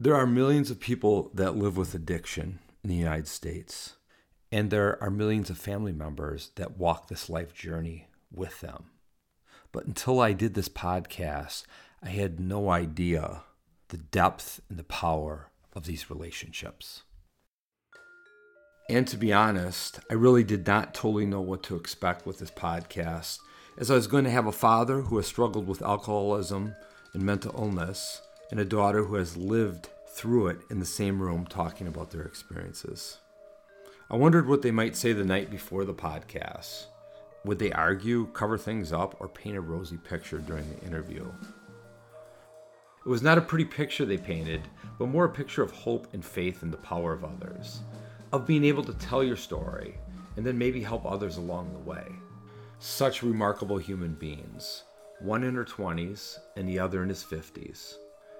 There are millions of people that live with addiction in the United States, and there are millions of family members that walk this life journey with them. But until I did this podcast, I had no idea the depth and the power of these relationships. And to be honest, I really did not totally know what to expect with this podcast, as I was going to have a father who has struggled with alcoholism and mental illness and a daughter who has lived through it in the same room talking about their experiences. I wondered what they might say the night before the podcast. Would they argue, cover things up, or paint a rosy picture during the interview? It was not a pretty picture they painted, but more a picture of hope and faith in the power of others, of being able to tell your story and then maybe help others along the way. Such remarkable human beings, one in her 20s and the other in his 50s.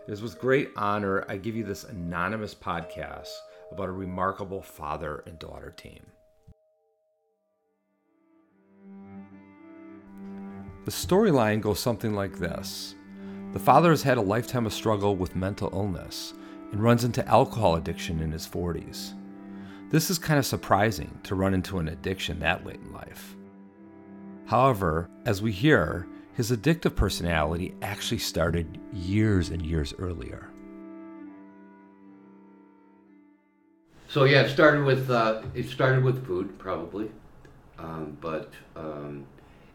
It is with great honor I give you this anonymous podcast about a remarkable father and daughter team. The storyline goes something like this The father has had a lifetime of struggle with mental illness and runs into alcohol addiction in his 40s. This is kind of surprising to run into an addiction that late in life. However, as we hear, his addictive personality actually started years and years earlier. So yeah, it started with uh, it started with food probably, um, but um,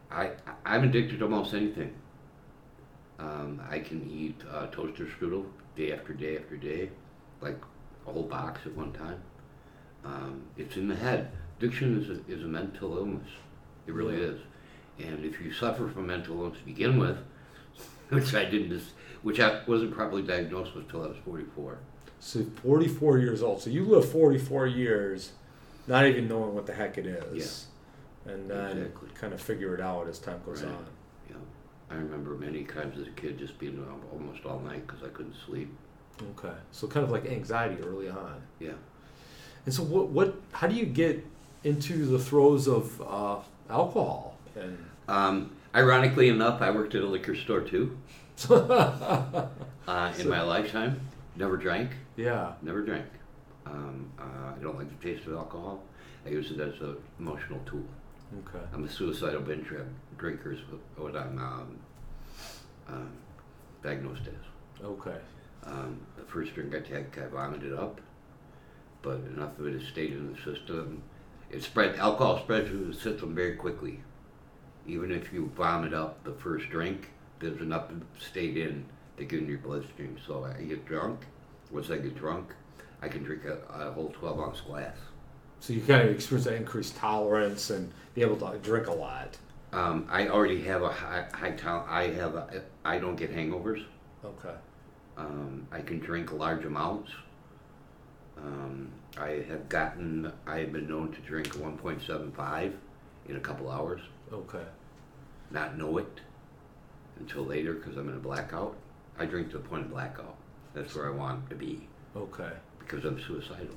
I I'm addicted to almost anything. Um, I can eat uh, toaster strudel day after day after day, like a whole box at one time. Um, it's in the head. Addiction is a, is a mental illness. It really Yeah. is. And if you suffer from mental illness to begin with, which I didn't, dis- which I wasn't properly diagnosed with till I was 44. So 44 years old. So you live 44 years, not even knowing what the heck it is, and then Exactly. kind of figure it out as time goes Right. on. Know, I remember many times as a kid just being up almost all night because I couldn't sleep. Okay, so kind of like anxiety early on. Yeah. And so what? What? How do you get into the throes of uh, alcohol? And Um, ironically enough, I worked at a liquor store too uh, in So- my lifetime. Never drank. yeah, Never drank. Um, uh, I don't like the taste of alcohol. I use it as an emotional tool. okay, I'm a suicidal binge drinker, is what I'm um, um, diagnosed as. okay, Um, the first drink I took, I vomited up, but enough of it has stayed in the system. It spread. Alcohol spreads through the system very quickly. Even if you vomit up the first drink, there's enough stayed in to get in your bloodstream. So I get drunk. Once I get drunk, I can drink a, a whole 12 ounce glass. so you kind of experience that increased tolerance and be able to drink a lot. Um, I already have a high, high town. I have. A, I don't get hangovers. Okay, Um, I can drink large amounts. Um, I have gotten, I have been known to drink 1.75 in a couple hours, okay, not know it until later because I'm in a blackout. I drink to the point of blackout. That's where I want to be okay. because I'm suicidal.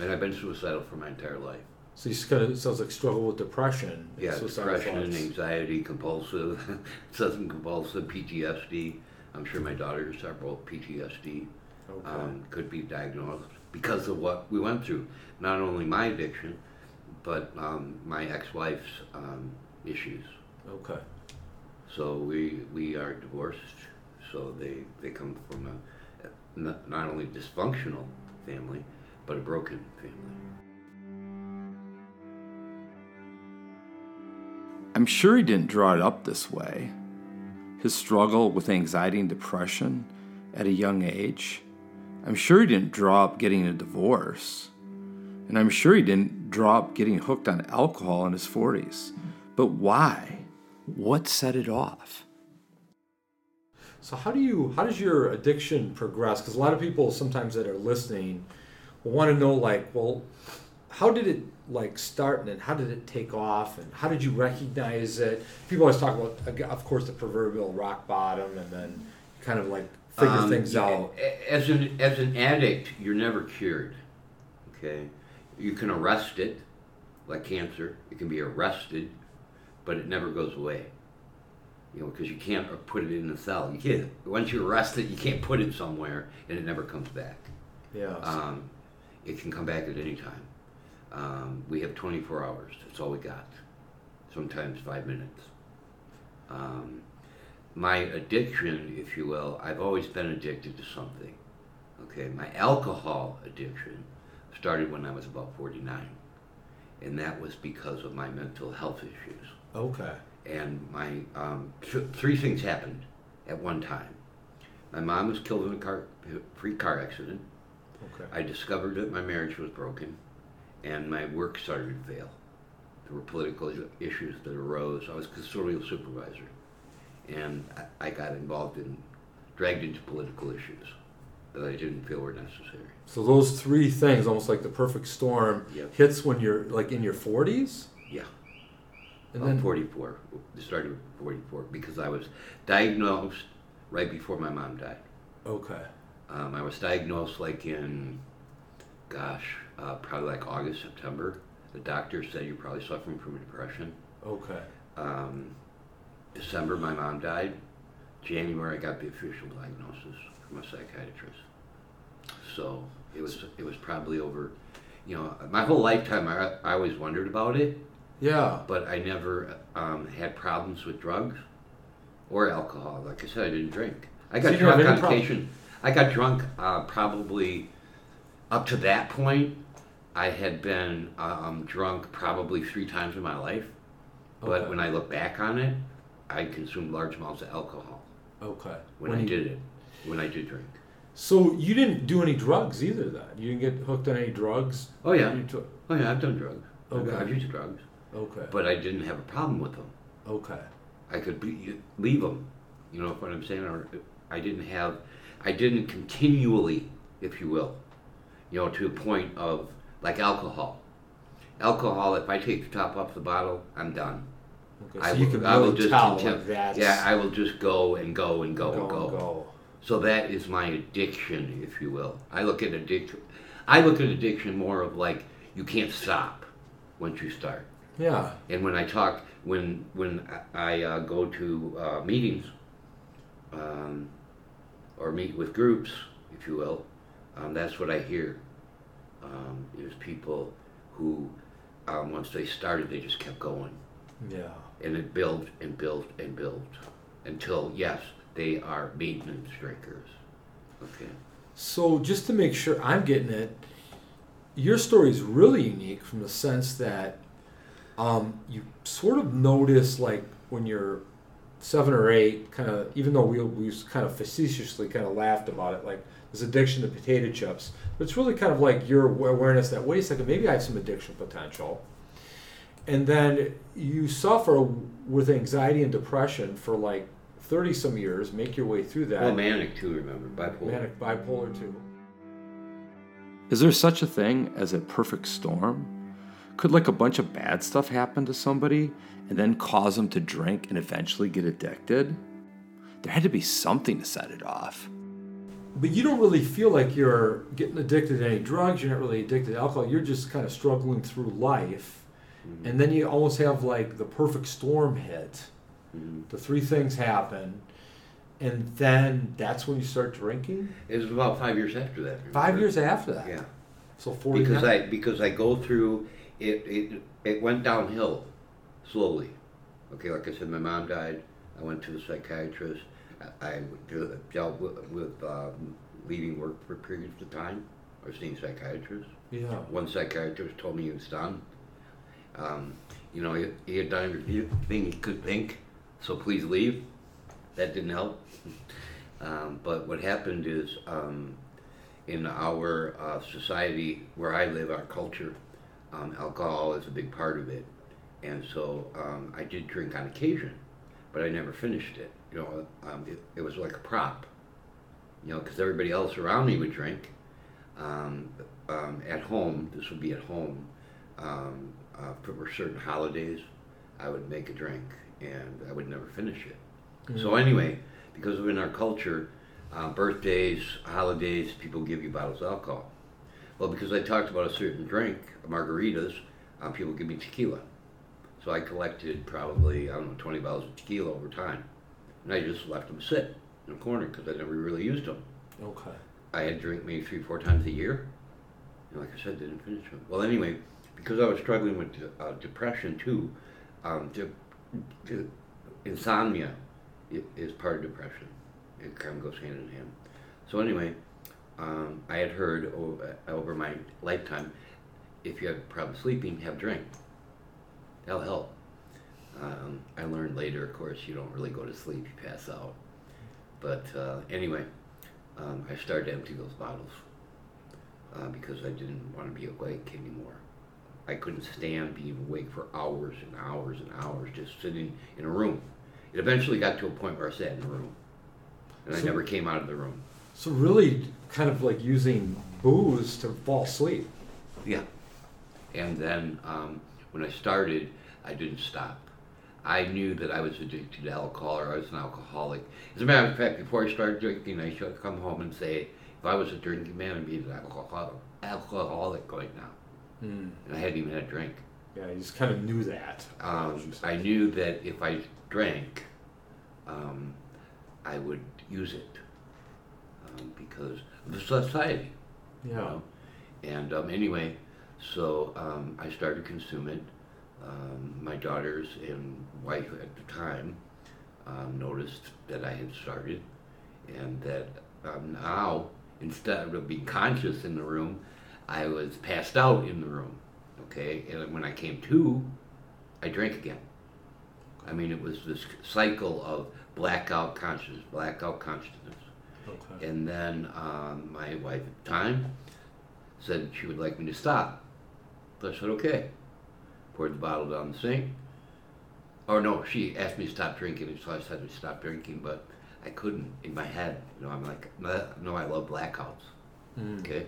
And I've been suicidal for my entire life. So you kind of sounds like struggle with depression. Yeah, suicidal depression, thoughts. anxiety, compulsive, obsessive compulsive, PTSD. I'm sure my daughters are both PTSD. Okay. um, could be diagnosed because of what we went through. Not only my addiction, but um, my ex-wife's um, issues. okay. So we we are divorced. So they they come from a not, not only dysfunctional family, but a broken family. I'm sure he didn't draw it up this way. His struggle with anxiety and depression at a young age. I'm sure he didn't draw up getting a divorce. And I'm sure he didn't draw up getting hooked on alcohol in his 40s. But why? What set it off? So how do you how does your addiction progress? Because a lot of people sometimes that are listening want to know like, well, how did it like start and then how did it take off and how did you recognize it? People always talk about, of course, the proverbial rock bottom and then kind of like figure Um, things out. As an as an addict, you're never cured. Okay, you can arrest it, like cancer. It can be arrested, but it never goes away. You know, because you can't put it in the cell. You can't. Once you arrest it, you can't put it somewhere, and it never comes back. Yeah. Um, it can come back at any time. Um, we have 24 hours. That's all we got. Sometimes five minutes. Um, my addiction, if you will, I've always been addicted to something. Okay, my alcohol addiction started when I was about 49, and that was because of my mental health issues. Okay. And my um, th- three things happened at one time. My mom was killed in a car, free car accident. Okay. I discovered that my marriage was broken, and my work started to fail. There were political issues that arose. I was custodial supervisor, and I I got involved in, dragged into political issues that I didn't feel were necessary. So those three things, almost like the perfect storm, Yep. hits when you're like in your 40s, Yeah, and about then 44. It started with 44 because I was diagnosed right before my mom died. okay, Um, I was diagnosed like in, gosh, uh, probably like August, September. The doctor said you're probably suffering from depression. okay, Um, December, my mom died. January, I got the official diagnosis from a psychiatrist. So it was it was probably over, you know, my whole lifetime. I, I always wondered about it, yeah, but I never um, had problems with drugs or alcohol. Like I said, I didn't drink. I got you drunk on occasion. I got drunk uh, probably up to that point. I had been um, drunk probably three times in my life. But when I look back on it, I consumed large amounts of alcohol okay. when, When I you- did it. When I did drink. So you didn't do any drugs either, then? You didn't get hooked on any drugs? Oh yeah. Oh yeah. I've done drugs. Okay. I've used drugs, okay, but I didn't have a problem with them. okay, I could be, leave them. You know what I'm saying? Or I didn't have, I didn't continually, if you will, you know, to a point of like alcohol. Alcohol, if I take the top off the bottle, I'm done. okay. I so you will- can I will just continue- Yeah, I will just go and go and go, go, and go. go. So that is my addiction, if you will. I look at addiction. I look at addiction more of like you can't stop once you start. Yeah, And when I talk, when when I uh, go to uh, meetings, um, or meet with groups, if you will, um, that's what I hear. Um, is people who, um, once they started, they just kept going, yeah. and it built and built and built until yes, they are maintenance drinkers. Okay. So just to make sure I'm getting it, your story is really unique from the sense that um, you sort of notice like when you're seven or eight, kind of even though we we kind of facetiously kind of laughed about it, like this addiction to potato chips, but it's really kind of like your awareness that wait a second, maybe I have some addiction potential. And then you suffer with anxiety and depression for like 30 some years, make your way through that. Well, manic too. Remember bipolar. Manic bipolar too. Is there such a thing as a perfect storm? Could like a bunch of bad stuff happen to somebody and then cause them to drink and eventually get addicted? There had to be something to set it off. But you don't really feel like you're getting addicted to any drugs. You're not really addicted to alcohol. You're just kind of struggling through life. And then you almost have like the perfect storm hit. Mhm. The three things happen. And then that's when you start drinking? It was about five years after that. Five years after that. Yeah. So 40 because I because I go through it, it it went downhill slowly. Okay, like I said, my mom died. I went to a psychiatrist. I, I dealt with, with um, leaving work for periods of time. Was seeing psychiatrists. Yeah. One psychiatrist told me he was done. Um, you know, he, he had done everything he could think, so please leave. That didn't help. Um, but what happened is, um, in our uh, society where I live, our culture, um, alcohol is a big part of it. And so um, I did drink on occasion, but I never finished it. You know, um, it, it was like a prop. You know, because everybody else around me would drink. Um, um, at home, this would be at home, um, uh, for certain holidays, I would make a drink and I would never finish it. So anyway, because of in our culture, uh, birthdays, holidays, people give you bottles of alcohol. Well, because I talked about a certain drink, margaritas, uh, people give me tequila. So I collected probably I don't know 20 bottles of tequila over time. and I just left them sit in a corner because I never really used them. Okay. I had a drink maybe three, four times a year. And like I said, didn't finish them. Well, anyway, because I was struggling with uh, depression too, um, de- de- insomnia is part of depression. It kind of goes hand in hand. So anyway, um, I had heard over, over my lifetime, if you have problems sleeping, have drink. That'll help. Um, I learned later, of course, you don't really go to sleep; you pass out. But uh, anyway, um, I started to empty those bottles uh, because I didn't want to be awake anymore. I couldn't stand being awake for hours and hours and hours just sitting in a room. It eventually got to a point where I sat in a room, and I never came out of the room. So really, kind of like using booze to fall asleep. Yeah. And then um, when I started, I didn't stop. I knew that I was addicted to alcohol or I was an alcoholic. As a matter of fact, before I started drinking, I should come home and say, if I was a drinking man, I'd be an alcoholic, alcoholic right now. Hmm. And I hadn't even had a drink. Yeah, you just kind of knew that. Um, I knew that if I drank, um, I would use it um, because of the society. you Yeah. know. And um, anyway, so um, I started to consume it. Um, my daughters and wife at the time um, noticed that I had started, and that um, now instead of being conscious in the room, I was passed out in the room. Okay, and when I came to, I drank again. I mean, it was this cycle of blackout consciousness, blackout consciousness. Okay. And then um, my wife at the time said she would like me to stop. So I said, okay. Poured the bottle down the sink. Or no, she asked me to stop drinking, so I said to stop drinking, but I couldn't in my head. You know, I'm like, no, I love blackouts. Hmm. Okay?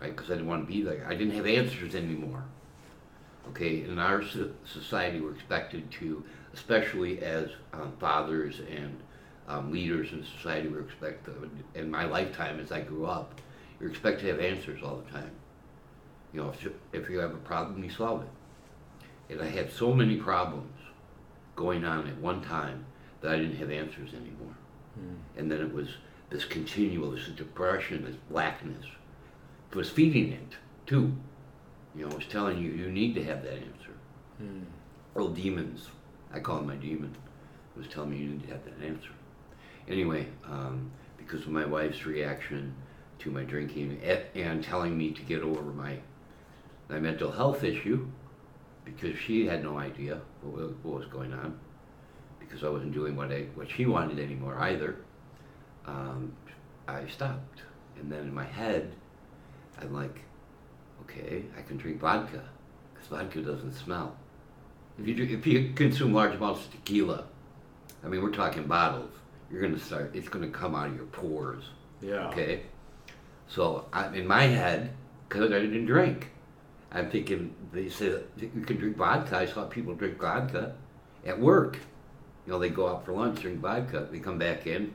Because I didn't want to be like, I didn't have answers anymore. Okay, in our so- society, we're expected to, especially as um, fathers and um, leaders in society, we're expected, in my lifetime as I grew up, you're expected to have answers all the time. You know, if you, if you have a problem, you solve it. And I had so many problems going on at one time that I didn't have answers anymore. Hmm. And then it was this continual, this depression, this blackness. It was feeding it, too. You know, it was telling you, you need to have that answer. Hmm. Or demons. I call it my demon. It was telling me you need to have that answer. Anyway, um, because of my wife's reaction to my drinking and telling me to get over my my mental health issue, because she had no idea what, was going on, because I wasn't doing what I what she wanted anymore either. Um, I stopped, and then in my head, I'm like, okay, I can drink vodka, because vodka doesn't smell. If you if you consume large amounts of tequila, I mean, we're talking bottles. You're gonna start. It's gonna come out of your pores. Yeah. Okay. So I, in my head, because I didn't drink, I'm thinking they said you can drink vodka. I saw people drink vodka at work. You know, they go out for lunch, drink vodka, they come back in.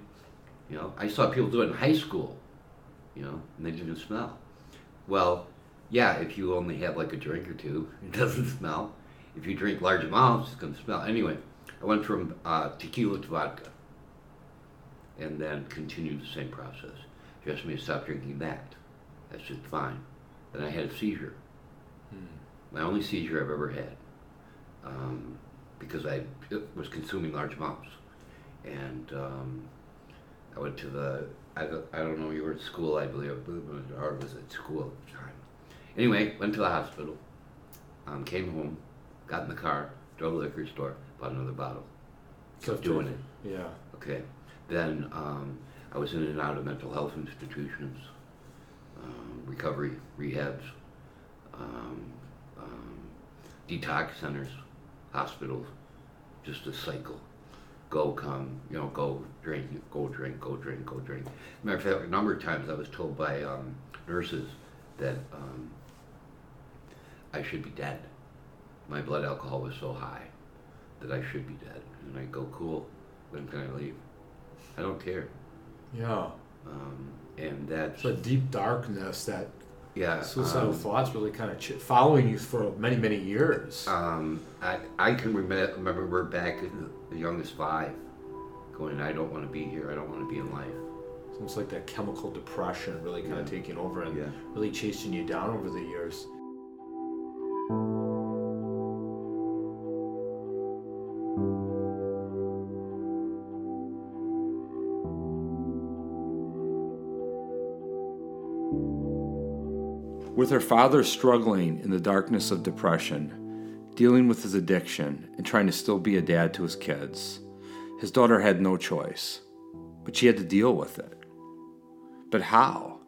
You know, I saw people do it in high school. You know, and they didn't smell. Well, yeah, if you only have like a drink or two, it doesn't smell. If you drink large amounts, it's gonna smell. Anyway, I went from uh, tequila to vodka, and then continued the same process. She asked me to stop drinking that. That's just fine. Then I had a seizure. My only seizure I've ever had. Um, because I was consuming large amounts. And um, I went to the, I, don't- I don't know, you were at school, I believe, or was at school at the time. Anyway, went to the hospital, um, came home, got in the car, drove to the liquor store, bought another bottle. Kept doing it. Yeah. Okay. Then um, I was in and out of mental health institutions, um, recovery rehabs, um, um, detox centers, hospitals, just a cycle. Go, come, you know, go, drink, go, drink, go, drink, go, drink. Matter of fact, a number of times I was told by um, nurses that um, I should be dead. My blood alcohol was so high that I should be dead. And I go, cool, when can I leave? I don't care. Yeah. Um, and that's, a deep darkness that yeah. suicidal um, thoughts really kind of ch- following you for many, many years. Um, I, I can remember, remember we're back as young as five, going, I don't want to be here. I don't want to be in life. It's almost like that chemical depression really kind of taking over and Yeah. really chasing you down over the years. With her father struggling in the darkness of depression, dealing with his addiction, and trying to still be a dad to his kids, his daughter had no choice, but she had to deal with it. But how?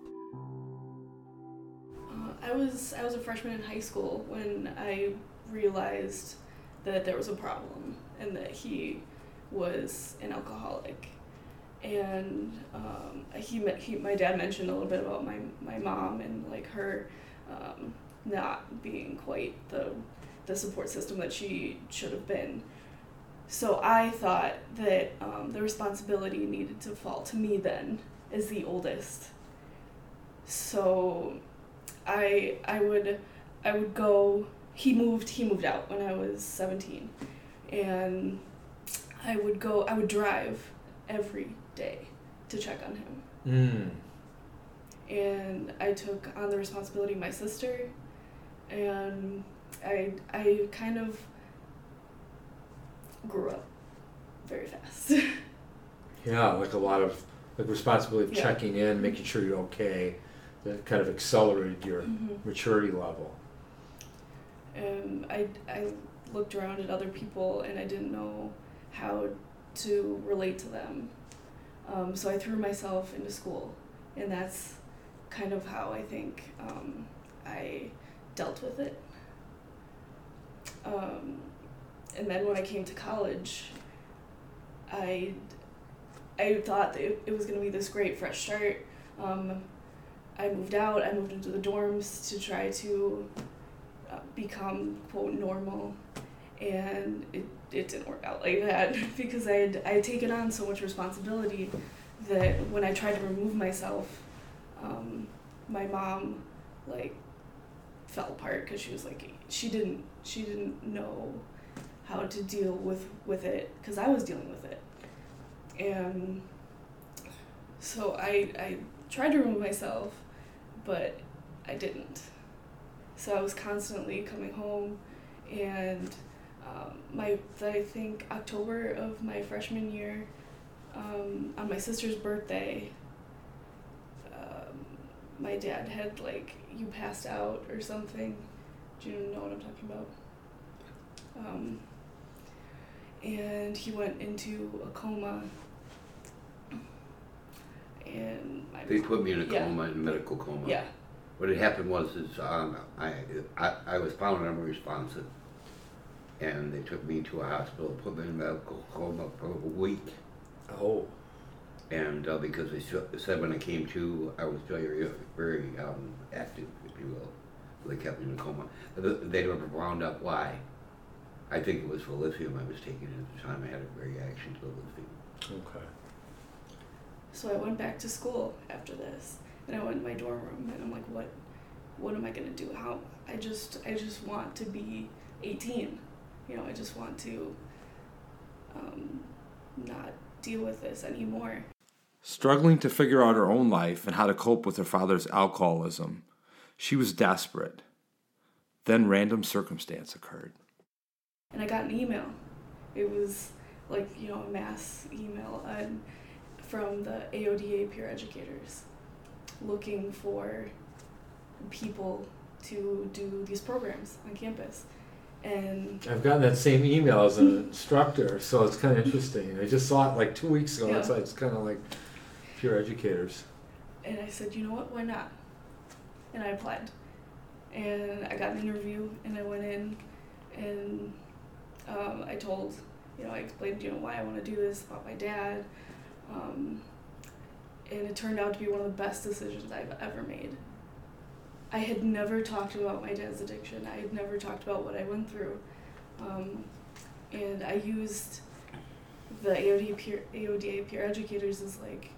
Uh, I was I was a freshman in high school when I realized that there was a problem and that he was an alcoholic. And um, he, he my dad mentioned a little bit about my my mom and like her um, not being quite the the support system that she should have been. So I thought that um, the responsibility needed to fall to me then as the oldest. So I I would I would go he moved he moved out when I was 17 and I would go I would drive every day to check on him Mm. And I took on the responsibility of my sister and I I kind of grew up very fast. Yeah, like a lot of like responsibility of Yeah. checking in, making sure you're okay. That kind of accelerated your Mhm. maturity level. and I, I looked around at other people and I didn't know how to relate to them. Um, so I threw myself into school, and that's kind of how I think um, I dealt with it. Um, and then when I came to college, I, I thought that it, was going to be this great fresh start. Um, I moved out, I moved into the dorms to try to uh, become quote normal and it, it didn't work out like that because I had, I had taken on so much responsibility that when I tried to remove myself um, my mom like fell apart because she was like she didn't she didn't know how to deal with with it because I was dealing with it. And so I I tried to remove myself but I didn't. So I was constantly coming home, and um, my I think October of my freshman year, um, on my sister's birthday, my dad had like you passed out or something. Do you know what I'm talking about? Um, and he went into a coma. And my They put me in a Yeah. coma, in a medical coma. yeah What had happened was, is um, I, I, I was found unresponsive, and they took me to a hospital, put me in a medical coma for a week, Oh. And uh, because they said when I came to, I was very, very um, active, if you will. So they kept me in a coma. But They never wound up why. I think it was for lithium I was taking at the time. I had a reaction to the lithium. Okay. So I went back to school after this, and I went in my dorm room, and I'm like, what, what am I gonna do? How? I just, I just want to be 18. You know, I just want to, um, not deal with this anymore. Struggling to figure out her own life and how to cope with her father's alcoholism, she was desperate. Then random circumstance occurred. And I got an email. It was like you know a mass email and from the AODA peer educators, looking for people to do these programs on campus, and I've gotten that same email as an instructor, so it's kind of interesting. I just saw it like two weeks ago. That's Yeah. why it's kind of like peer educators. and I said, you know what, why not? And I applied, and I got an interview, and I went in, and um, I told, you know, I explained, you know, why I want to do this about my dad, um, and it turned out to be one of the best decisions I've ever made. I had never talked about my dad's addiction. I had never talked about what I went through, um, and I used the AOD peer, AODA peer educators as like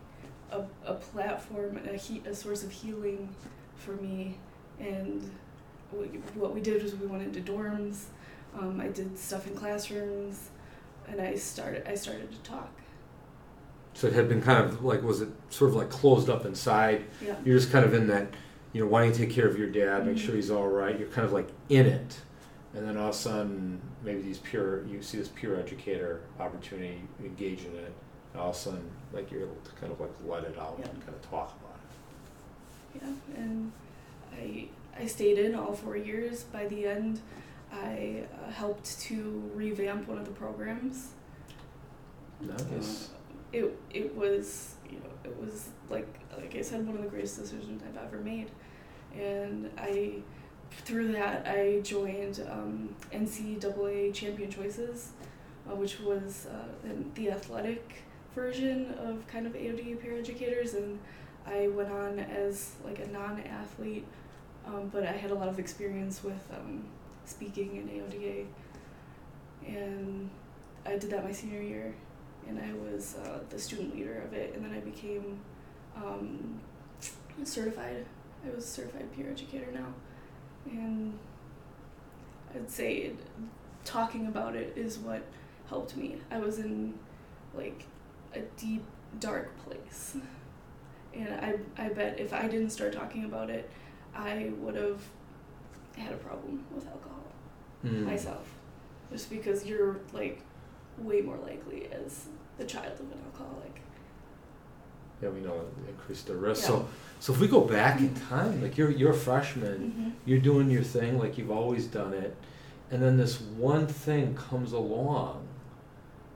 a, a platform and a, he, a source of healing for me. And we, what we did was we went into dorms. Um, I did stuff in classrooms, and I started I started to talk. So it had been kind of like, was it sort of like closed up inside? Yeah. You're just kind of in that, you know, wanting to take care of your dad, make Mhm. sure he's all right. You're kind of like in it. And then all of a sudden, maybe these peer you see this peer educator opportunity, engage in it. And all of a sudden, like you're able to kind of like let it out Yeah. and kind of talk about it. Yeah, and I I stayed in all four years. By the end, I uh, helped to revamp one of the programs. Nice. Uh, it it was you know it was like like I said one of the greatest decisions I've ever made, and I through that I joined um, NCAA Champion Choices, uh, which was uh, the athletic version of kind of AOD peer educators, and I went on as like a non-athlete, um, but I had a lot of experience with um, speaking in AODA, and I did that my senior year, and I was uh, the student leader of it, and then I became um, certified. I was a certified peer educator now, and I'd say it, talking about it is what helped me. I was in like a deep, dark place, and I I bet if I didn't start talking about it, I would have had a problem with alcohol Mm. myself, just because you're like way more likely as the child of an alcoholic. Yeah, we know increase the risk. Yeah. So, so if we go back in time, like you're you're a freshman, Mm-hmm. you're doing your thing like you've always done it, and then this one thing comes along,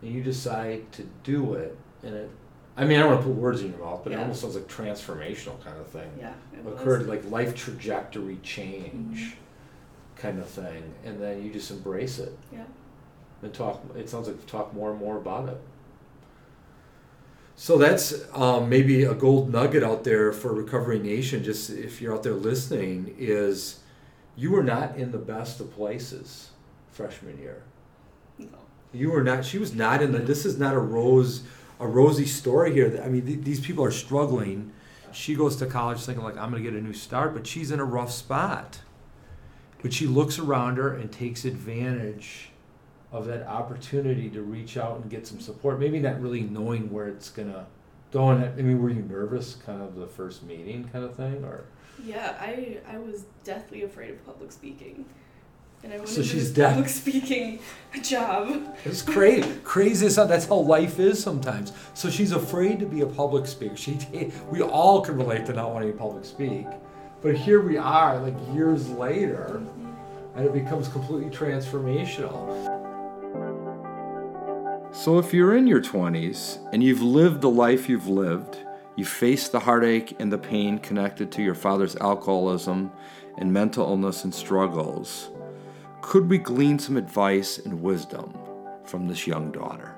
and you decide to do it, and it. I mean, I don't want to put words in your mouth, but it almost sounds like transformational kind of thing. Yeah. Occurred like life trajectory change, Mhm. kind of thing, and then you just embrace it Yeah. and talk. It sounds like talk more and more about it. So that's um, maybe a gold nugget out there for Recovery Nation. Just if you're out there listening, is you were not in the best of places freshman year. No. You were not. She was not in the. This is not a rose, a rosy story here. I mean, th- these people are struggling. She goes to college thinking like I'm going to get a new start, but she's in a rough spot. But she looks around her and takes advantage of that opportunity to reach out and get some support. Maybe not really knowing where it's gonna. Don't. I mean, were you nervous, kind of the first meeting, kind of thing, or? Yeah, I I was deathly afraid of public speaking, and I went So she's this deaf- public speaking job. It's crazy. crazy as. That's how life is sometimes. So she's afraid to be a public speaker. She, we all can relate to not wanting to public speak, but here we are, like years later, mm-hmm. and it becomes completely transformational. So if you're in your 20s and you've lived the life you've lived, you faced the heartache and the pain connected to your father's alcoholism and mental illness and struggles, could we glean some advice and wisdom from this young daughter?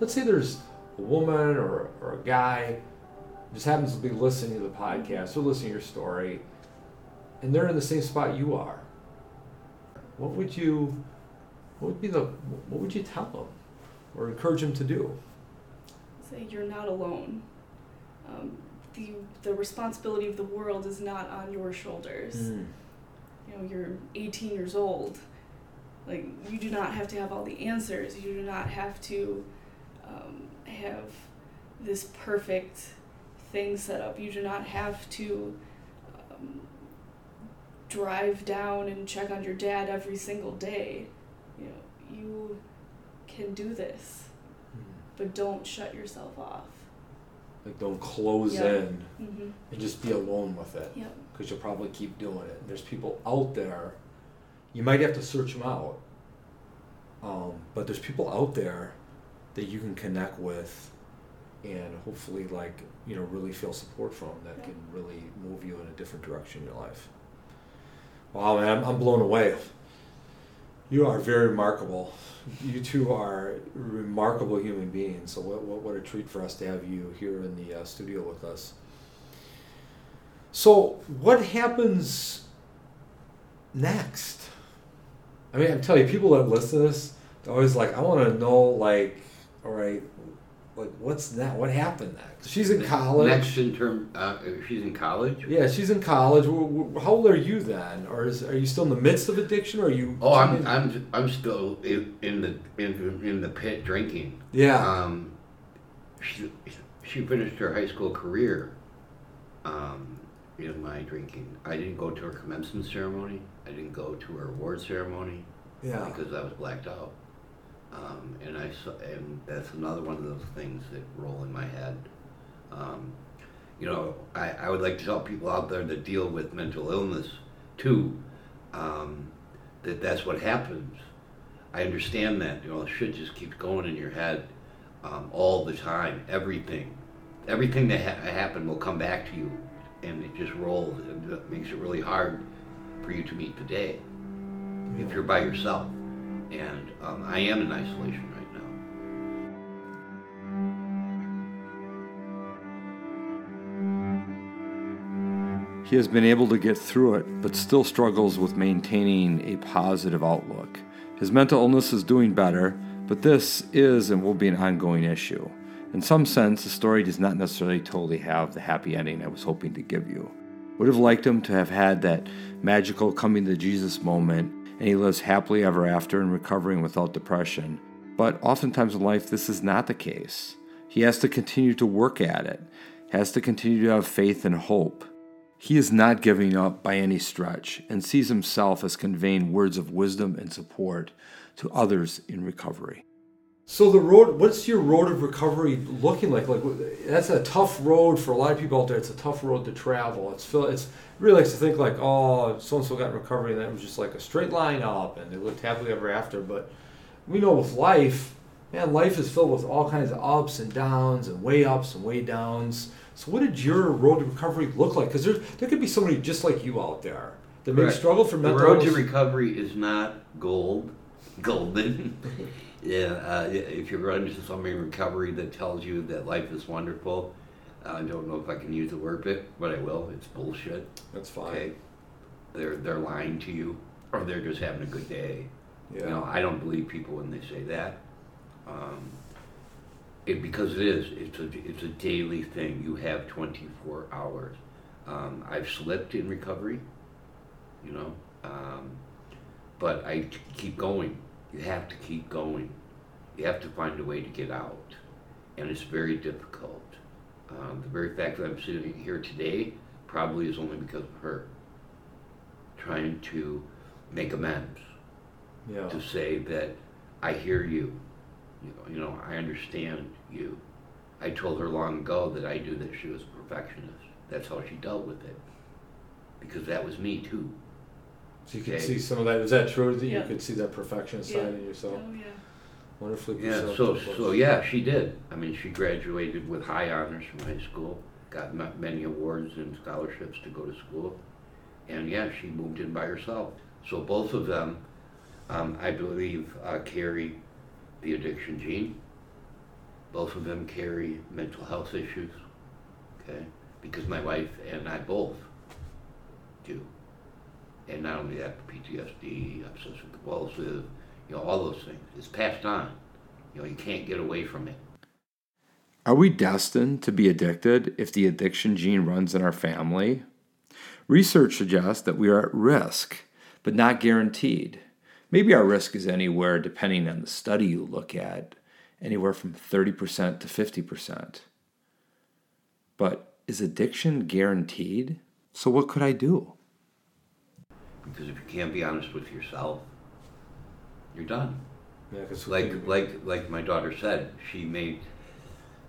Let's say there's a woman or, or a guy just happens to be listening to the podcast or listening to your story, and they're in the same spot you are. What would you, what would be the, what would you tell them, or encourage them to do? Say you're not alone. Um, the the responsibility of the world is not on your shoulders. Mm. You know, you're 18 years old. Like you do not have to have all the answers. You do not have to um, have this perfect thing set up. You do not have to um, drive down and check on your dad every single day. You know, you can do this, but don't shut yourself off. Like don't close Yeah. in Mm-hmm. and just be alone with it. Yep. Because you'll probably keep doing it. There's people out there, you might have to search them out, um, but there's people out there that you can connect with and hopefully, like, you know, really feel support from that Yeah. can really move you in a different direction in your life. Wow, man, I'm, I'm blown away. You are very remarkable. You two are remarkable human beings. So, what, what, what a treat for us to have you here in the uh, studio with us. So, what happens next? I mean, I'm telling you, people that listen to this, they're always like, I want to know, like, all right, like, what's that? What happened next? She's in college. Next in term, uh, she's in college. Yeah, she's in college. How old are you then? Or is, are you still in the midst of addiction? Or are you? Oh, I'm I'm I'm still in, in the in, in the pit drinking. Yeah. Um, she, she finished her high school career um, in my drinking. I didn't go to her commencement ceremony. I didn't go to her award ceremony Yeah. because I was blacked out. Um, and I saw, and that's another one of those things that roll in my head. Um, you know, I, I would like to tell people out there that deal with mental illness too, um, that that's what happens. I understand that, you know, shit just keeps going in your head um, all the time. Everything, everything that ha- happened will come back to you, and it just rolls. It makes it really hard for you to meet today day if you're by yourself. And um, I am in isolation right now. He has been able to get through it, but still struggles with maintaining a positive outlook. His mental illness is doing better, but this is and will be an ongoing issue. In some sense, the story does not necessarily totally have the happy ending I was hoping to give you. Would have liked him to have had that magical coming to Jesus moment, and he lives happily ever after and recovering without depression. But oftentimes in life, this is not the case. He has to continue to work at it, has to continue to have faith and hope. He is not giving up by any stretch and sees himself as conveying words of wisdom and support to others in recovery. So the road, what's your road of recovery looking like? Like that's a tough road for a lot of people out there. It's a tough road to travel. It's it's really likes to think like, oh, so and so got in recovery and that was just like a straight line up and they lived happily ever after. But we know with life, man, life is filled with all kinds of ups and downs and way ups and way downs. So what did your road to recovery look like? Because there there could be somebody just like you out there that maybe Correct. struggled from The mental road to recovery is not gold, golden. yeah, uh, if you run into somebody in recovery that tells you that life is wonderful, I don't know if I can use the word bit, but I will. It's bullshit. That's fine. Okay, they're they're lying to you, or they're just having a good day. Yeah. You know, I don't believe people when they say that. Um, it because it is. It's a it's a daily thing. You have 24 hours. Um, I've slipped in recovery. You know, um, but I keep going. You have to keep going. You have to find a way to get out, and it's very difficult. Um, the very fact that I'm sitting here today probably is only because of her. Trying to make amends Yeah. to say that I hear you. You know, you know, I understand you. I told her long ago that I knew that she was a perfectionist. That's how she dealt with it. Because that was me too. So you can Okay. see some of that. Is that true that you Yeah. could see that perfectionist Yeah. side in yourself? Oh yeah. Wonderfully Yeah, so so yeah, she did. I mean, she graduated with high honors from high school, got ma- many awards and scholarships to go to school, and yeah, she moved in by herself. So both of them, um, I believe, uh, carry the addiction gene. Both of them carry mental health issues. Okay, because my wife and I both do. And not only that, PTSD, obsessive compulsive, you know, all those things. It's passed on. You know, you can't get away from it. Are we destined to be addicted if the addiction gene runs in our family? Research suggests that we are at risk, but not guaranteed. Maybe our risk is anywhere, depending on the study you look at, anywhere from 30% to 50%. But is addiction guaranteed? So, what could I do? Because if you can't be honest with yourself, you're done. Yeah, Like like like my daughter said, she made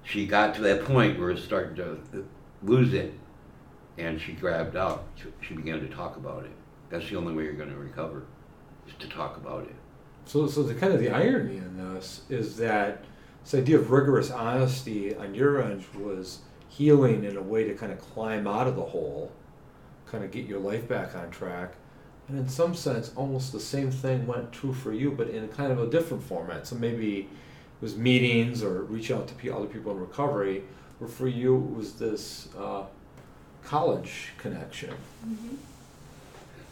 she got to that point where it starting to lose it, and she grabbed out. She, she began to talk about it. That's the only way you're going to recover, is to talk about it. So, so the kind of the irony in this is that this idea of rigorous honesty on your end was healing in a way to kind of climb out of the hole, kind of get your life back on track. And in some sense, almost the same thing went true for you, but in kind of a different format. So maybe it was meetings or reach out to other people in recovery, where for you it was this uh, college connection. Mm-hmm.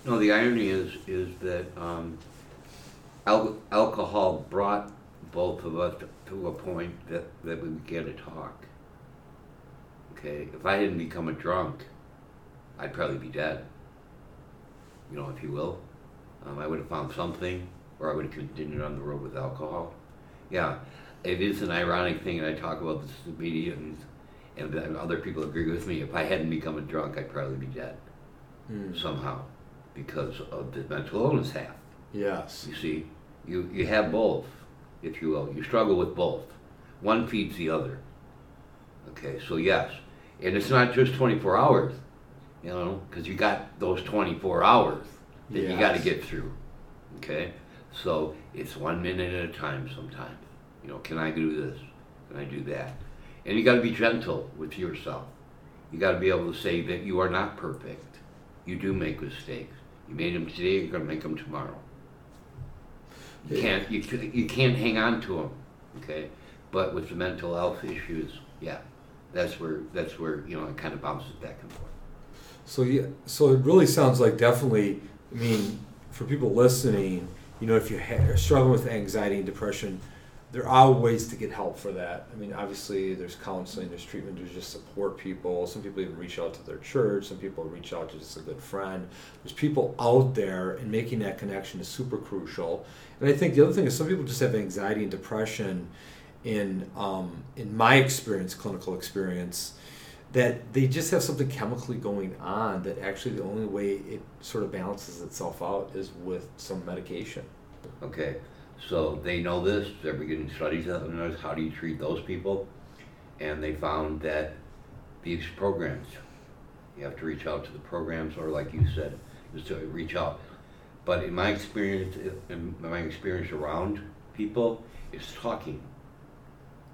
No, the irony is is that um, al- alcohol brought both of us to a point that, that we began to talk. Okay, if I hadn't become a drunk, I'd probably be dead. You know, if you will. Um, I would have found something, or I would have continued on the road with alcohol. Yeah, it is an ironic thing, and I talk about this to the media, and, and other people agree with me. If I hadn't become a drunk, I'd probably be dead Mm. somehow because of the mental illness half. Yes. You see, you, you have both, if you will. You struggle with both. One feeds the other. Okay, so yes. And it's not just 24 hours, you know, because you got those 24 hours that you got to get through. Okay? So it's one minute at a time sometimes. You know, can I do this? Can I do that? And you got to be gentle with yourself. You got to be able to say that you are not perfect. You do make mistakes. You made them today, you're going to make them tomorrow. You can't you, you can't hang on to them, okay? But with the mental health issues, yeah, that's where that's where you know it kind of bounces back and forth. So yeah, so it really sounds like definitely. I mean, for people listening, you know, if you ha- are struggling with anxiety and depression, there are ways to get help for that. I mean, obviously, there's counseling, there's treatment, there's just support people. Some people even reach out to their church. Some people reach out to just a good friend. There's people out there, and making that connection is super crucial. And I think the other thing is some people just have anxiety and depression. In um, in my experience, clinical experience, that they just have something chemically going on that actually the only way it sort of balances itself out is with some medication. Okay, so they know this. They're beginning studies on this. How do you treat those people? And they found that these programs, you have to reach out to the programs, or like you said, just to reach out. But in my experience, in my experience around people, it's talking.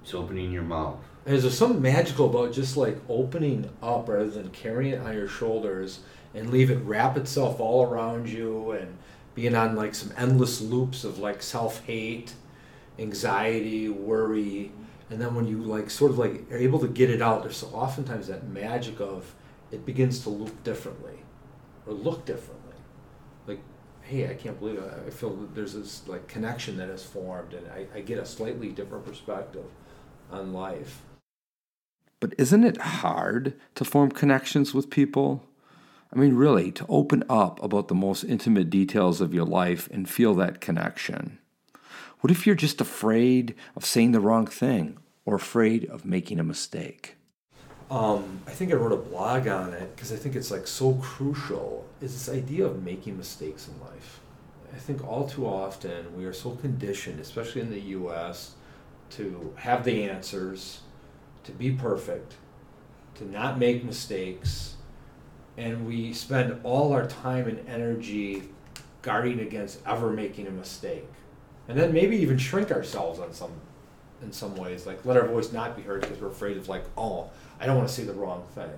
It's opening your mouth. Is there something magical about just like opening up rather than carrying it on your shoulders and leave it wrap itself all around you and being on like some endless loops of like self hate, anxiety, worry, and then when you like sort of like are able to get it out, there's so oftentimes that magic of it begins to look differently or look differently. Like, hey, I can't believe it. I feel that there's this like connection that has formed, and I, I get a slightly different perspective on life. But isn't it hard to form connections with people? I mean, really, to open up about the most intimate details of your life and feel that connection. What if you're just afraid of saying the wrong thing or afraid of making a mistake? Um, I think I wrote a blog on it because I think it's like so crucial. Is this idea of making mistakes in life? I think all too often we are so conditioned, especially in the U.S., to have the answers, to be perfect, to not make mistakes, and we spend all our time and energy guarding against ever making a mistake, and then maybe even shrink ourselves on some, in some ways, like let our voice not be heard because we're afraid of like, oh, I don't want to say the wrong thing,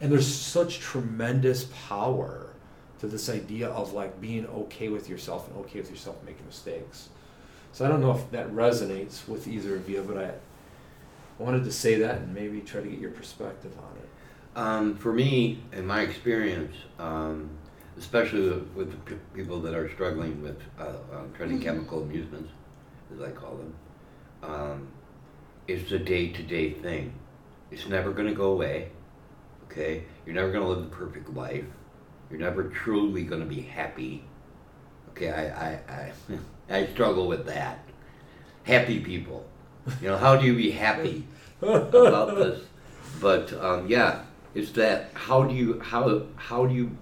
and there's such tremendous power to this idea of like being okay with yourself and okay with yourself making mistakes. So I don't know if that resonates with either of you, but I, I wanted to say that and maybe try to get your perspective on it. Um, for me, in my experience, um, especially with, with the p- people that are struggling with uh, um, treating chemical amusements, as I call them, um, it's a day-to-day thing. It's never going to go away. Okay, you're never going to live the perfect life. You're never truly going to be happy. Okay, I, I, I, I struggle with that. Happy people. You know, how do you be happy about this? But um, yeah, it's that how do you how how do you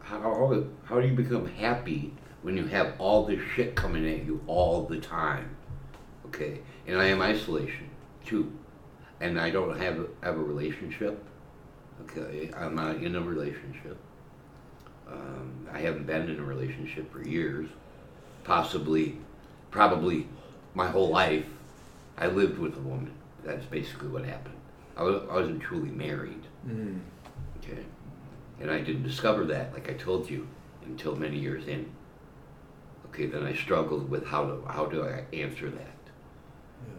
how how do you become happy when you have all this shit coming at you all the time? Okay, and I am isolation too, and I don't have have a relationship. Okay, I'm not in a relationship. Um, I haven't been in a relationship for years, possibly, probably my whole life. I lived with a woman. That's basically what happened. I, was, I wasn't truly married. Mm. Okay. And I didn't discover that, like I told you, until many years in. Okay, then I struggled with how do how do I answer that?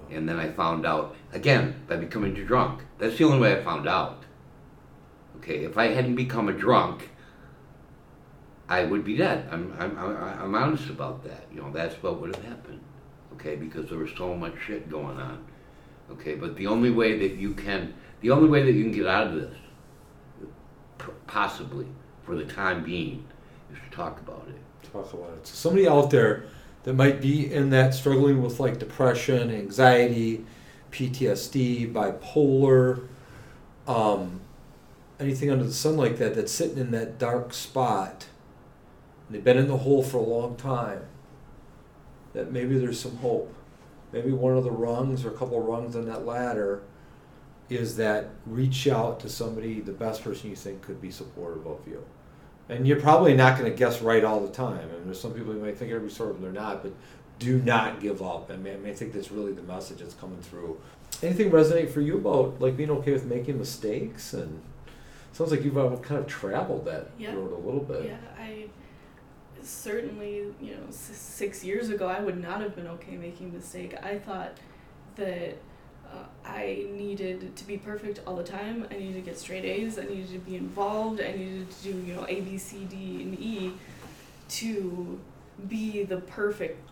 Yeah. And then I found out again by becoming a drunk. That's the only way I found out. Okay, if I hadn't become a drunk, I would be dead. I'm I'm I'm, I'm honest about that. You know, that's what would have happened. Okay, because there was so much shit going on. Okay, but the only way that you can, the only way that you can get out of this, possibly for the time being, is to talk about it. Talk about it. So somebody out there that might be in that struggling with like depression, anxiety, PTSD, bipolar, um, anything under the sun like that that's sitting in that dark spot. And they've been in the hole for a long time. That maybe there's some hope. Maybe one of the rungs or a couple of rungs on that ladder is that reach out to somebody, the best person you think could be supportive of you. And you're probably not going to guess right all the time. I mean, there's some people who might think every sort of they're not, but do not give up. I mean, I, mean, I think that's really the message that's coming through. Anything resonate for you about like being okay with making mistakes? And sounds like you've uh, kind of traveled that Yeah. road a little bit. Yeah, I certainly, you know, six years ago, I would not have been okay making a mistake. I thought that uh, I needed to be perfect all the time. I needed to get straight A's. I needed to be involved. I needed to do, you know, A, B, C, D, and E to be the perfect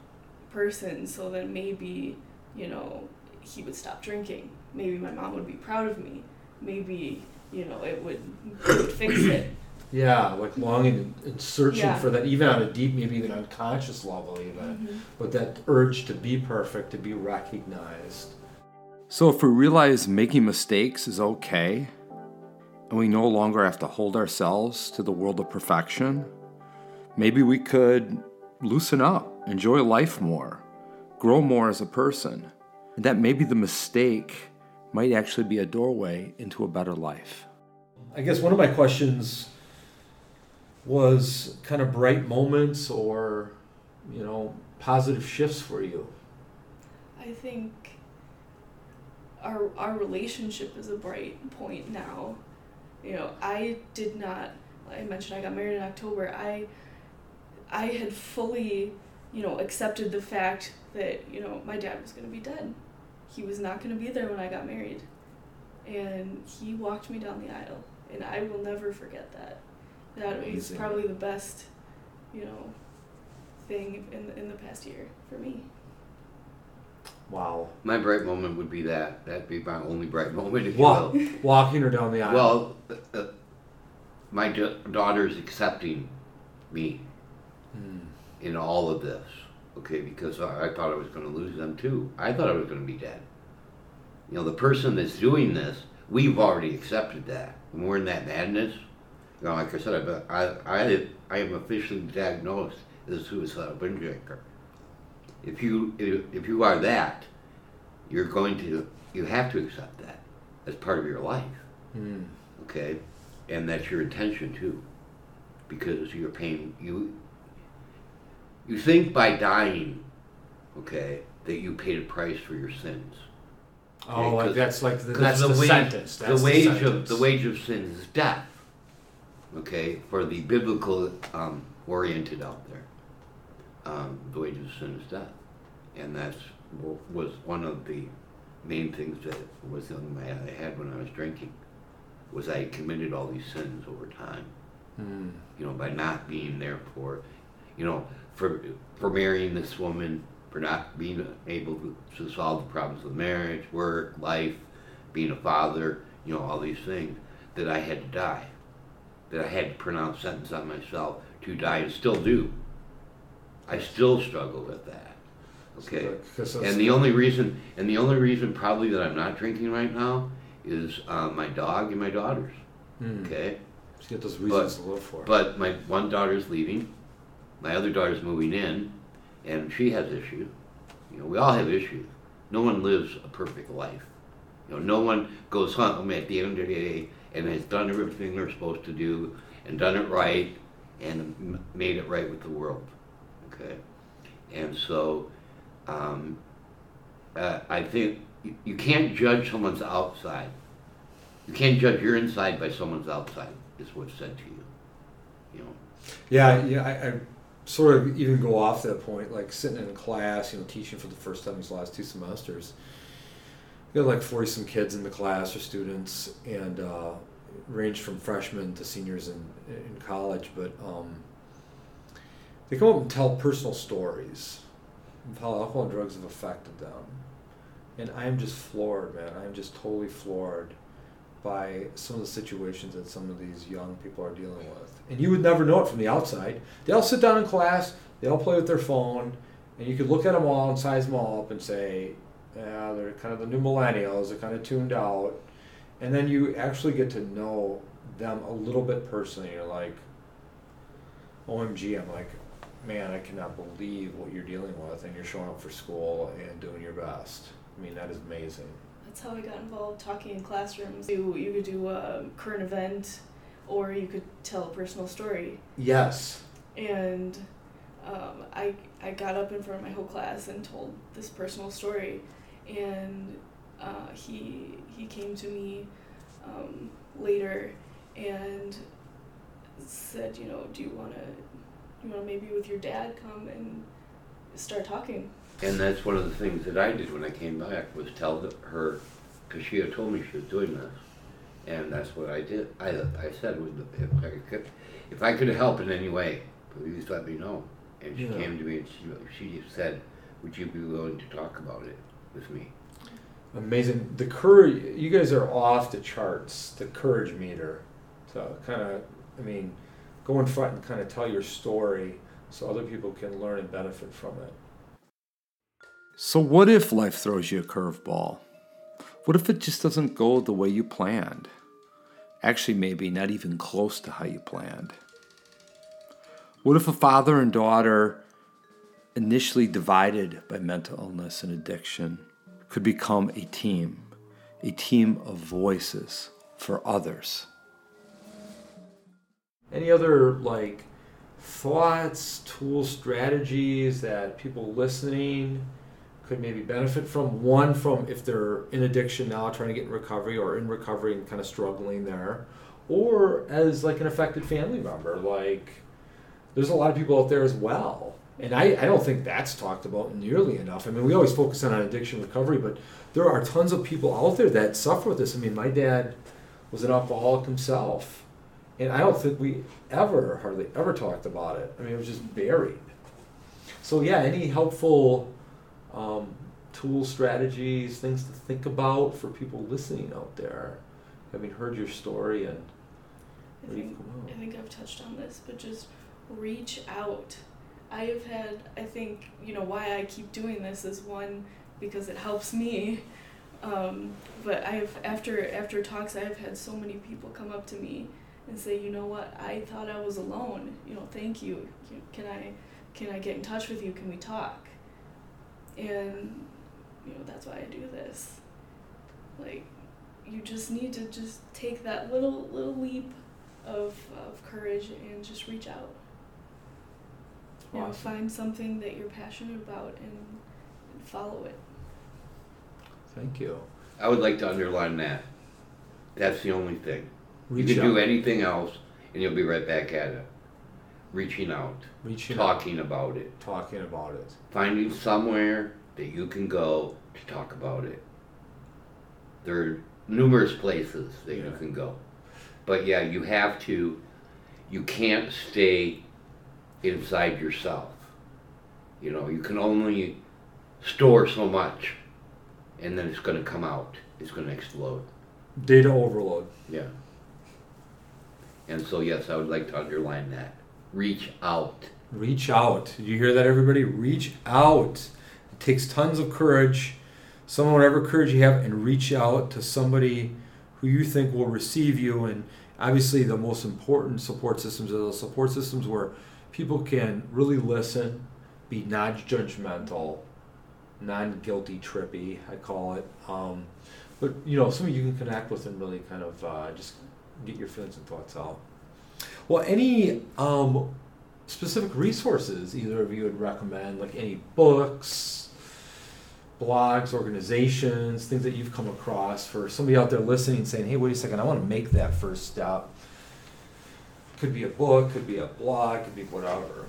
person so that maybe, you know, he would stop drinking. Maybe my mom would be proud of me. Maybe, you know, it would, it would fix it. Yeah, like longing and- and searching Yeah. for that, even on a deep, maybe even unconscious level, even. Mhm. But that urge to be perfect, to be recognized. So, if we realize making mistakes is okay, and we no longer have to hold ourselves to the world of perfection, maybe we could loosen up, enjoy life more, grow more as a person, and that maybe the mistake might actually be a doorway into a better life. I guess one of my questions was kind of bright moments or, you know, positive shifts for you. I think our our relationship is a bright point now. You know, I did not I mentioned I got married in October. I I had fully, you know, accepted the fact that, you know, my dad was going to be dead. He was not going to be there when I got married. And he walked me down the aisle, and I will never forget that. That was Amazing. probably the best, you know, thing in the, in the past year for me. Wow. My bright moment would be that. That'd be my only bright moment, if you Wow. will. Walking her down the aisle. Well, uh, uh, my da- daughter's accepting me Hmm. in all of this, okay, because I, I thought I was going to lose them too. I thought I was going to be dead. You know, the person that's doing this, we've already accepted that. When we're in that madness, know, like I said, I, I, I am officially diagnosed as a suicidal binge drinker. If you, if, you are that, you're going to, you have to accept that as part of your life Hmm. okay and that's your intention too because you're paying you you think by dying okay that you paid a price for your sins Oh, like 'cause- that's like the, that's the, wage, sentence. That's the wage sentence. of the wage of sin is death okay for the biblical um, oriented out there. Um, the wage of sin is death. And that's w- was one of the main things that was in my I had when I was drinking was I committed all these sins over time. Hmm. you know, by not being there for, you know, for for marrying this woman, for not being able to, to solve the problems of marriage, work, life, being a father, you know, all these things, that I had to die, that I had to pronounce sentence on myself to die, and still do. I still struggle with that. Okay. And the only reason, and the only reason probably that I'm not drinking right now is uh, my dog and my daughters. Hmm. Okay. Just get those reasons to live for. But my one daughter's leaving, my other daughter's moving in, and she has issues. You know, we all have issues. No one lives a perfect life. You know, no one goes home at the end of the day and has done everything they're supposed to do and done it right and made it right with the world. Okay, and so um, uh, I think you, you can't judge someone's outside. You can't judge your inside by someone's outside. Is what's said to you. You know. Yeah, yeah, I, I sort of even go off that point, like sitting in class, you know, teaching for the first time these last two semesters. We got like forty some kids in the class or students, and uh, ranged from freshmen to seniors in in college. But um, they come up and tell personal stories of how alcohol and drugs have affected them, and I'm just floored, man. I'm just totally floored by some of the situations that some of these young people are dealing with. And you would never know it from the outside. They all sit down in class, they all play with their phone, and you could look at them all and size them all up and say, yeah, they're kind of the new millennials. They're kind of tuned out, and then you actually get to know them a little bit personally. You're like, OMG, I'm like, man, I cannot believe what you're dealing with, and you're showing up for school and doing your best. I mean, that is amazing. That's how I got involved talking in classrooms. You, you could do a current event or you could tell a personal story. Yes. And um, I, I got up in front of my whole class and told this personal story. And uh, he, he came to me um, later and said, you know, do you want to, you want to maybe with your dad come and start talking? And that's one of the things that I did when I came back was tell the- her, because she had told me she was doing this, and that's what I did. I I said "Would- if I could, if I could help in any way, please let me know. And she Yeah. came to me and she she said, "Would you be willing to talk about it with me?" Amazing. The courage, you guys are off the charts, the courage meter. So, kind of, I mean, go in front and kind of tell your story so other people can learn and benefit from it. So, what if life throws you a curveball? What if it just doesn't go the way you planned? Actually, maybe not even close to how you planned. What if a father and daughter, initially divided by mental illness and addiction, could become a team, a team of voices for others? Any other like thoughts, tools, strategies that people listening could maybe benefit from? One, from if they're in addiction now, trying to get in recovery, or in recovery and kind of struggling there, or as like an affected family member. Like, there's a lot of people out there as well. And I, I don't think that's talked about nearly enough. I mean, we always focus on addiction recovery, but there are tons of people out there that suffer with this. I mean, my dad was an alcoholic himself. And I don't think we ever, hardly ever talked about it. I mean, it was just buried. So, yeah, any helpful um, tools, strategies, things to think about for people listening out there, having heard your story and I think, I think I've touched on this, but just reach out. I have had, I think, you know, why I keep doing this is one, because it helps me. Um, but I've, after, after talks, I've had so many people come up to me and say, you know what, I thought I was alone. You know, thank. You- Can I, can I get in touch with you? Can we talk? And, you know, that's why I do this. Like, you just need to just take that little, little leap of, of courage and just reach out. You know, find something that you're passionate about and, and follow it. Thank you. I would like to underline that. That's the only thing. Reach you can out. do anything else, and you'll be right back at it. Reaching out, Reaching out, talking about it, talking about it. finding somewhere that you can go to talk about it. There are numerous places that you can go. But yeah, you have to, you can't stay inside yourself. You know, you can only store so much, and then it's going to come out. It's going to explode. Data overload. Yeah. And so, yes, I would like to underline that. Reach out. Reach out. Did you hear that, everybody? Reach out. It takes tons of courage. Someone, whatever courage you have, and reach out to somebody who you think will receive you. And obviously, the most important support systems are those support systems where people can really listen, be non judgmental, non guilty trippy, I call it. Um, but, you know, somebody you can connect with and really kind of uh, just get your feelings and thoughts out. Well, any um, specific resources either of you would recommend, like any books, blogs, organizations, things that you've come across for somebody out there listening saying, hey, wait a second, I want to make that first step? Could be a book, could be a blog, could be whatever.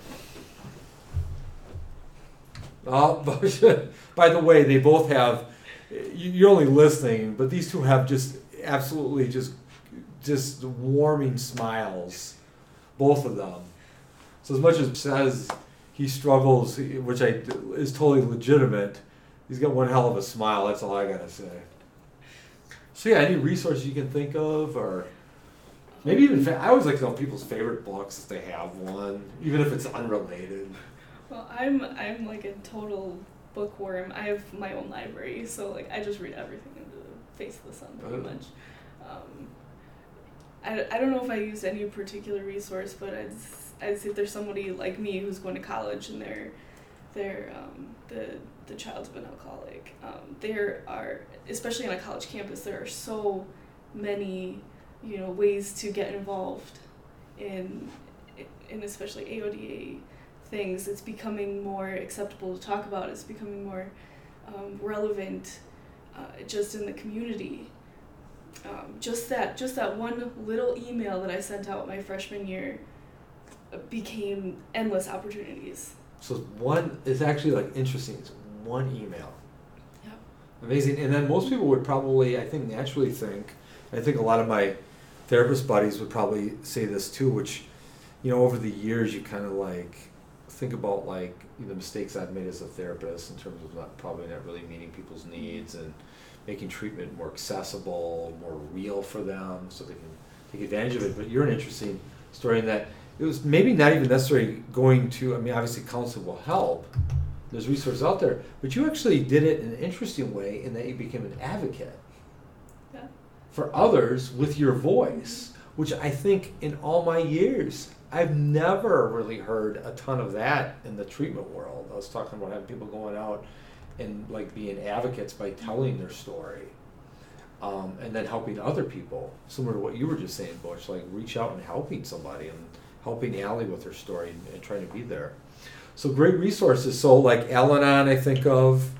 Oh, by the way, they both have. you- You're only listening, but these two have just absolutely just, just warming smiles, both of them. So as much as says he struggles, which I is totally legitimate, he's got one hell of a smile. That's all I gotta say. So yeah, any resources you can think of, or maybe even fa- I always like to know people's favorite books if they have one, even if it's unrelated. Well, I'm I'm like a total bookworm. I have my own library, so like I just read everything into the face of the sun pretty Oh. much. Um, I, I don't know if I use any particular resource, but I'd I'd say if there's somebody like me who's going to college and they're they're um, the the child's been alcoholic. Um, there are especially on a college campus there are so many you know ways to get involved in in especially AODA things. It's becoming more acceptable to talk about. It's becoming more um, relevant uh, just in the community. Um, just that just that one little email that I sent out my freshman year uh, became endless opportunities. So one, is actually like interesting. It's one email. Yep. Amazing. And then most people would probably, I think, naturally think, I think a lot of my therapist buddies would probably say this too, which, you know, over the years you kind of like think about like the mistakes I've made as a therapist in terms of not probably not really meeting people's mm-hmm. needs and making treatment more accessible, more real for them so they can take advantage of it. But you're an interesting story in that it was maybe not even necessarily going to, I mean, obviously counseling will help. There's resources out there, but you actually did it in an interesting way in that you became an advocate. For others with your voice, which I think in all my years, I've never really heard a ton of that in the treatment world. I was talking about having people going out and like being advocates by telling their story. Um, and then helping other people, similar to what you were just saying, Bush, like reach out and helping somebody and helping Allie with her story and, and trying to be there. So great resources. So like Al-Anon, I think of,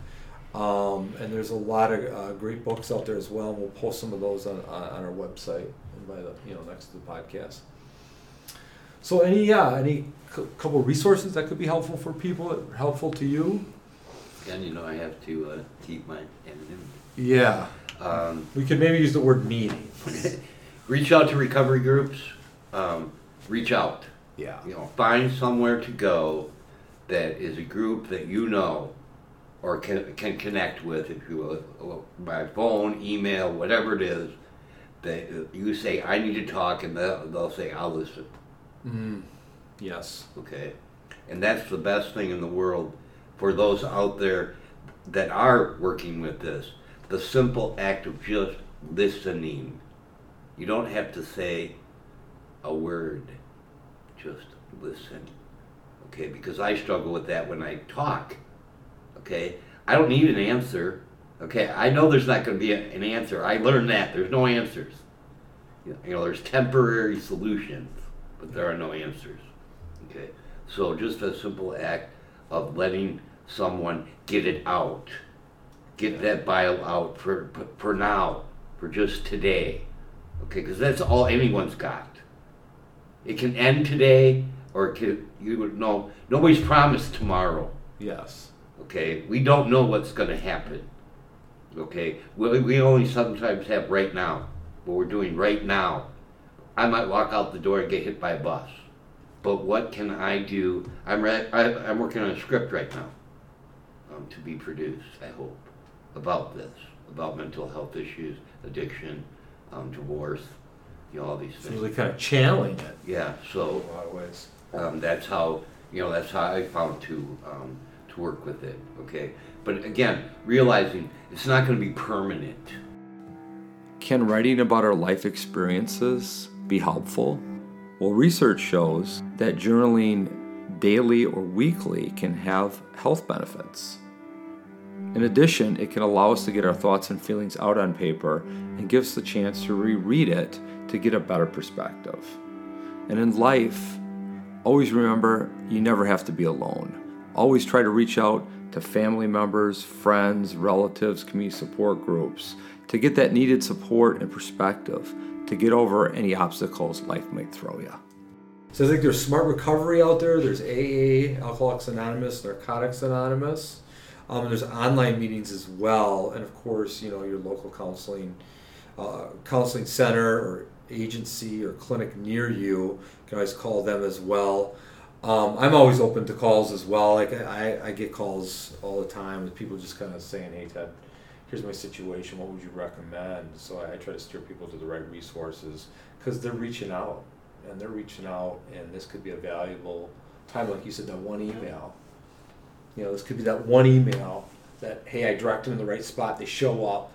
um, and there's a lot of uh, great books out there as well. And We'll post some of those on, on, our website and by the you know next to the podcast. So any yeah any c- couple resources that could be helpful for people, helpful to you. And you know, I have to uh, keep my anonymity. Yeah, Um, we could maybe use the word meeting. reach out to recovery groups. Um, reach out. Yeah. You know, find somewhere to go that is a group that you know or can, can connect with, if you will, by phone, email, whatever it is. That you say, I need to talk, and they'll, they'll say, I'll listen. Mm. Yes. okay? And that's the best thing in the world for those out there that are working with this. The simple act of just listening. You don't have to say a word, just listen, okay? Because I struggle with that when I talk, okay? I don't need an answer, okay? I know there's not going to be a, an answer. I learned that. There's no answers. You know, there's temporary solutions, but there are no answers. Okay, so just a simple act of letting someone get it out, get that bile out for for now, for just today. Okay, because that's all anyone's got. It can end today, or it can, you would know. Nobody's promised tomorrow. Yes. Okay, we don't know what's going to happen. Okay, we, we only sometimes have right now. What we're doing right now. I might walk out the door and get hit by a bus. But what can I do? I'm re- I, I'm working on a script right now um, to be produced. I hope about this, about mental health issues, addiction, um, divorce, you know, all these things. So things. really kind of channeling it Yeah. so. in So a lot of ways. um, that's how you know that's how I found to um, to work with it. Okay, but again, realizing it's not going to be permanent. Can writing about our life experiences be helpful? Well, research shows that journaling daily or weekly can have health benefits. In addition, it can allow us to get our thoughts and feelings out on paper and give us the chance to reread it to get a better perspective. And in life, always remember you never have to be alone. Always try to reach out to family members, friends, relatives, community support groups to get that needed support and perspective to get over any obstacles life might throw you. So I think there's smart recovery out there. There's AA, Alcoholics Anonymous, Narcotics Anonymous. Um, there's online meetings as well, and of course, you know your local counseling, uh, counseling center or agency or clinic near you. You can always call them as well. Um, I'm always open to calls as well. Like I, I get calls all the time with people just kind of saying, "Hey Ted, here's my situation. What would you recommend?" So I, I try to steer people to the right resources because they're reaching out and they're reaching out, and this could be a valuable time, like you said, that one email You know, this could be that one email that, hey, I direct them in the right spot, they show up,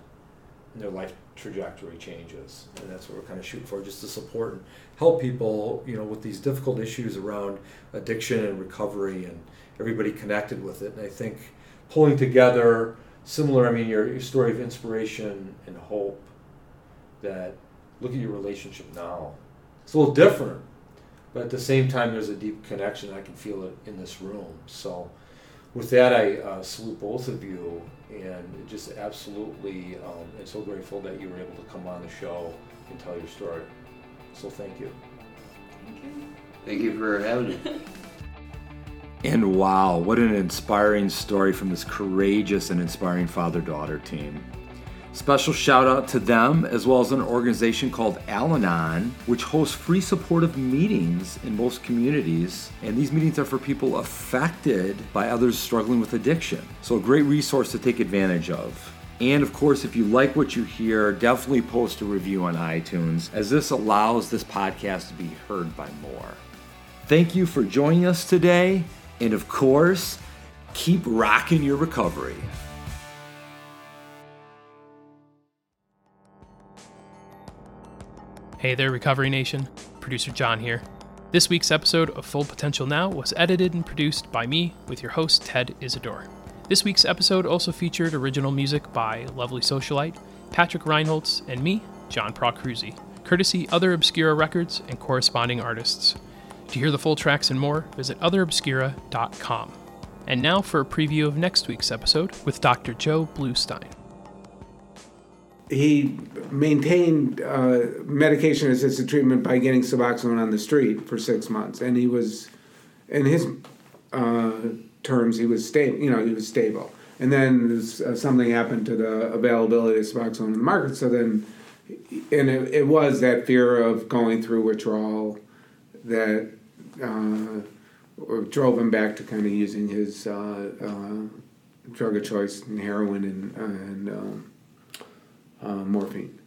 their life trajectory changes. And that's what we're kind of shooting for, just to support and help people, you know, with these difficult issues around addiction and recovery and everybody connected with it. And I think pulling together similar, I mean, your, your story of inspiration and hope that look at your relationship now. It's a little different, but at the same time, there's a deep connection. I can feel it in this room. So, with that, I uh, salute both of you and just absolutely um, am so grateful that you were able to come on the show and tell your story. So, thank you. Thank you. Thank you for having me. And wow, what an inspiring story from this courageous and inspiring father daughter team. Special shout out to them, as well as an organization called Al Anon, which hosts free supportive meetings in most communities. And these meetings are for people affected by others struggling with addiction. So, a great resource to take advantage of. And of course, if you like what you hear, definitely post a review on iTunes, as this allows this podcast to be heard by more. Thank you for joining us today. And of course, keep rocking your recovery. Hey there, Recovery Nation. Producer John here. This week's episode of Full Potential Now was edited and produced by me with your host, Ted Isidore. This week's episode also featured original music by Lovely Socialite, Patrick Reinholtz, and me, John Procruzzi, courtesy Other Obscura Records and corresponding artists. To hear the full tracks and more, visit otherobscura.com. And now for a preview of next week's episode with Dr. Joe Bluestein. He maintained uh, medication assisted treatment by getting Suboxone on the street for six months, and he was, in his uh, terms, he was stable. You know, he was stable. And then uh, something happened to the availability of Suboxone in the market. So then, and it, it was that fear of going through withdrawal that uh, drove him back to kind of using his uh, uh, drug of choice, and heroin and and um, uh, morphine.